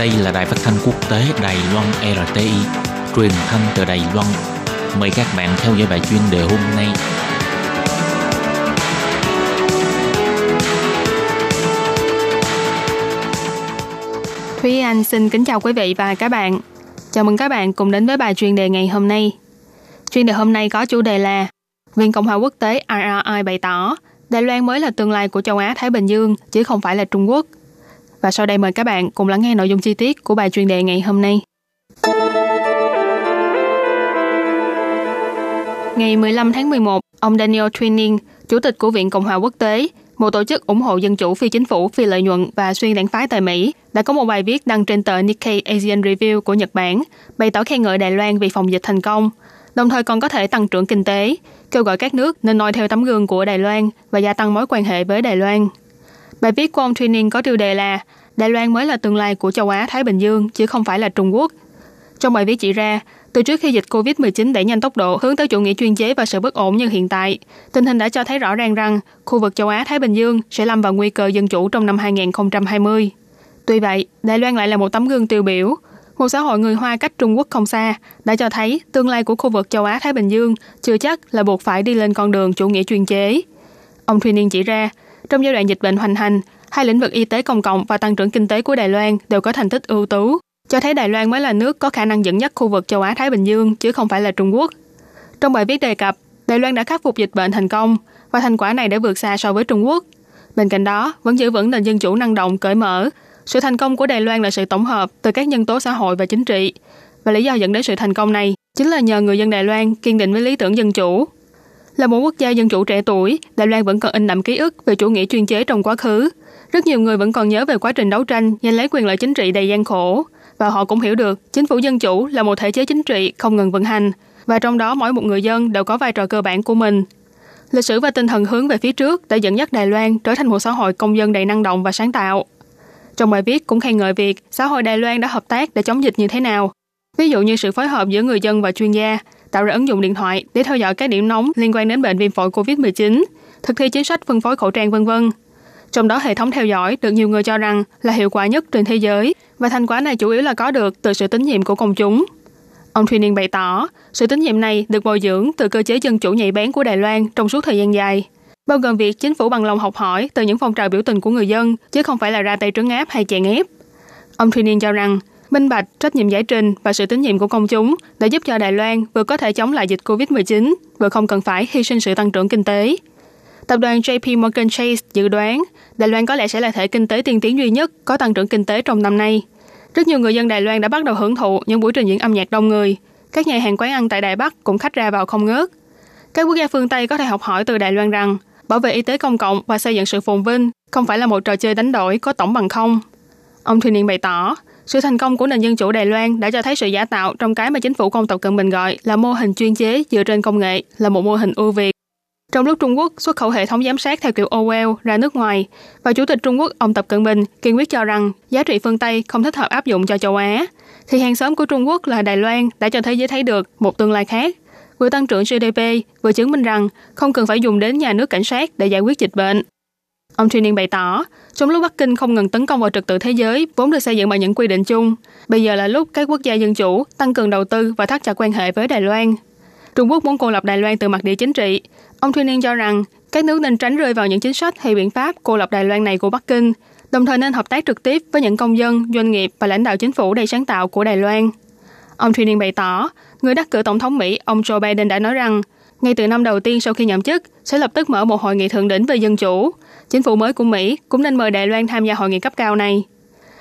Đây là đài phát thanh quốc tế Đài Loan RTI, truyền thanh từ Đài Loan. Mời các bạn theo dõi bài chuyên đề hôm nay. Thúy Anh xin kính chào quý vị và các bạn. Chào mừng các bạn cùng đến với bài chuyên đề ngày hôm nay. Chuyên đề hôm nay có chủ đề là Viện Cộng hòa Quốc tế RRI bày tỏ Đài Loan mới là tương lai của châu Á Thái Bình Dương chứ không phải là Trung Quốc. Và sau đây mời các bạn cùng lắng nghe nội dung chi tiết của bài chuyên đề ngày hôm nay. Ngày 15 tháng 11, ông Daniel Twining, Chủ tịch của Viện Cộng hòa Quốc tế, một tổ chức ủng hộ dân chủ phi chính phủ, phi lợi nhuận và xuyên đảng phái tại Mỹ, đã có một bài viết đăng trên tờ Nikkei Asian Review của Nhật Bản, bày tỏ khen ngợi Đài Loan vì phòng dịch thành công, đồng thời còn có thể tăng trưởng kinh tế, kêu gọi các nước nên noi theo tấm gương của Đài Loan và gia tăng mối quan hệ với Đài Loan. Bài viết của ông Training có tiêu đề là Đài Loan mới là tương lai của châu Á Thái Bình Dương chứ không phải là Trung Quốc. Trong bài viết chỉ ra, từ trước khi dịch COVID-19 đẩy nhanh tốc độ hướng tới chủ nghĩa chuyên chế và sự bất ổn như hiện tại, tình hình đã cho thấy rõ ràng rằng khu vực châu Á Thái Bình Dương sẽ lâm vào nguy cơ dân chủ trong năm 2020. Tuy vậy, Đài Loan lại là một tấm gương tiêu biểu, một xã hội người Hoa cách Trung Quốc không xa đã cho thấy tương lai của khu vực châu Á Thái Bình Dương chưa chắc là buộc phải đi lên con đường chủ nghĩa chuyên chế. Ông Thuy Niên chỉ ra, trong giai đoạn dịch bệnh hoành hành, hai lĩnh vực y tế công cộng và tăng trưởng kinh tế của Đài Loan đều có thành tích ưu tú, cho thấy Đài Loan mới là nước có khả năng dẫn dắt khu vực châu Á Thái Bình Dương chứ không phải là Trung Quốc. Trong bài viết đề cập, Đài Loan đã khắc phục dịch bệnh thành công và thành quả này đã vượt xa so với Trung Quốc. Bên cạnh đó, vẫn giữ vững nền dân chủ năng động, cởi mở. Sự thành công của Đài Loan là sự tổng hợp từ các nhân tố xã hội và chính trị. Và lý do dẫn đến sự thành công này chính là nhờ người dân Đài Loan kiên định với lý tưởng dân chủ. Là một quốc gia dân chủ trẻ tuổi, Đài Loan vẫn còn in đậm ký ức về chủ nghĩa chuyên chế trong quá khứ. Rất nhiều người vẫn còn nhớ về quá trình đấu tranh giành lấy quyền lợi chính trị đầy gian khổ, và họ cũng hiểu được chính phủ dân chủ là một thể chế chính trị không ngừng vận hành và trong đó mỗi một người dân đều có vai trò cơ bản của mình. Lịch sử và tinh thần hướng về phía trước đã dẫn dắt Đài Loan trở thành một xã hội công dân đầy năng động và sáng tạo. Trong bài viết cũng khen ngợi việc xã hội Đài Loan đã hợp tác để chống dịch như thế nào. Ví dụ như sự phối hợp giữa người dân và chuyên gia, tạo ra ứng dụng điện thoại để theo dõi các điểm nóng liên quan đến bệnh viêm phổi COVID-19, thực thi chính sách phân phối khẩu trang vân vân. Trong đó hệ thống theo dõi được nhiều người cho rằng là hiệu quả nhất trên thế giới và thành quả này chủ yếu là có được từ sự tín nhiệm của công chúng. Ông Thùy bày tỏ, sự tín nhiệm này được bồi dưỡng từ cơ chế dân chủ nhạy bén của Đài Loan trong suốt thời gian dài, bao gồm việc chính phủ bằng lòng học hỏi từ những phong trào biểu tình của người dân, chứ không phải là ra tay trấn áp hay chèn ép. Ông Thùy cho rằng, minh bạch, trách nhiệm giải trình và sự tín nhiệm của công chúng đã giúp cho Đài Loan vừa có thể chống lại dịch COVID-19, vừa không cần phải hy sinh sự tăng trưởng kinh tế. Tập đoàn JP Morgan Chase dự đoán Đài Loan có lẽ sẽ là thể kinh tế tiên tiến duy nhất có tăng trưởng kinh tế trong năm nay. Rất nhiều người dân Đài Loan đã bắt đầu hưởng thụ những buổi trình diễn âm nhạc đông người. Các nhà hàng quán ăn tại Đài Bắc cũng khách ra vào không ngớt. Các quốc gia phương Tây có thể học hỏi từ Đài Loan rằng bảo vệ y tế công cộng và xây dựng sự phồn vinh không phải là một trò chơi đánh đổi có tổng bằng không. Ông Thuyền Niên bày tỏ, sự thành công của nền dân chủ Đài Loan đã cho thấy sự giả tạo trong cái mà chính phủ công tộc Cận Bình gọi là mô hình chuyên chế dựa trên công nghệ, là một mô hình ưu việt. Trong lúc Trung Quốc xuất khẩu hệ thống giám sát theo kiểu Orwell ra nước ngoài, và Chủ tịch Trung Quốc ông Tập Cận Bình kiên quyết cho rằng giá trị phương Tây không thích hợp áp dụng cho châu Á, thì hàng xóm của Trung Quốc là Đài Loan đã cho thế giới thấy được một tương lai khác, vừa tăng trưởng GDP, vừa chứng minh rằng không cần phải dùng đến nhà nước cảnh sát để giải quyết dịch bệnh. Ông Tri bày tỏ, trong lúc Bắc Kinh không ngừng tấn công vào trật tự thế giới vốn được xây dựng bằng những quy định chung, bây giờ là lúc các quốc gia dân chủ tăng cường đầu tư và thắt chặt quan hệ với Đài Loan. Trung Quốc muốn cô lập Đài Loan từ mặt địa chính trị. Ông Thuyên cho rằng các nước nên tránh rơi vào những chính sách hay biện pháp cô lập Đài Loan này của Bắc Kinh, đồng thời nên hợp tác trực tiếp với những công dân, doanh nghiệp và lãnh đạo chính phủ đầy sáng tạo của Đài Loan. Ông Thuyên bày tỏ, người đắc cử tổng thống Mỹ ông Joe Biden đã nói rằng ngay từ năm đầu tiên sau khi nhậm chức sẽ lập tức mở một hội nghị thượng đỉnh về dân chủ. Chính phủ mới của Mỹ cũng nên mời Đài Loan tham gia hội nghị cấp cao này.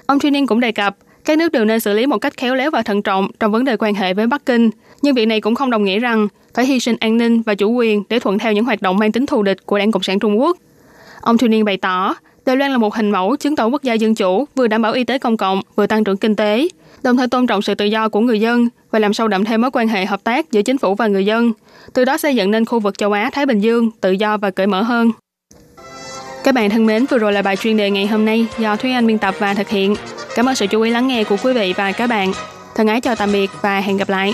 Ông Thuyên cũng đề cập các nước đều nên xử lý một cách khéo léo và thận trọng trong vấn đề quan hệ với Bắc Kinh, nhưng việc này cũng không đồng nghĩa rằng phải hy sinh an ninh và chủ quyền để thuận theo những hoạt động mang tính thù địch của Đảng Cộng sản Trung Quốc. Ông Thu Niên bày tỏ, Đài Loan là một hình mẫu chứng tỏ quốc gia dân chủ, vừa đảm bảo y tế công cộng, vừa tăng trưởng kinh tế, đồng thời tôn trọng sự tự do của người dân và làm sâu đậm thêm mối quan hệ hợp tác giữa chính phủ và người dân, từ đó xây dựng nên khu vực châu Á Thái Bình Dương tự do và cởi mở hơn. Các bạn thân mến, vừa rồi là bài chuyên đề ngày hôm nay do Thúy Anh biên tập và thực hiện. Cảm ơn sự chú ý lắng nghe của quý vị và các bạn. Thân ái chào tạm biệt và hẹn gặp lại.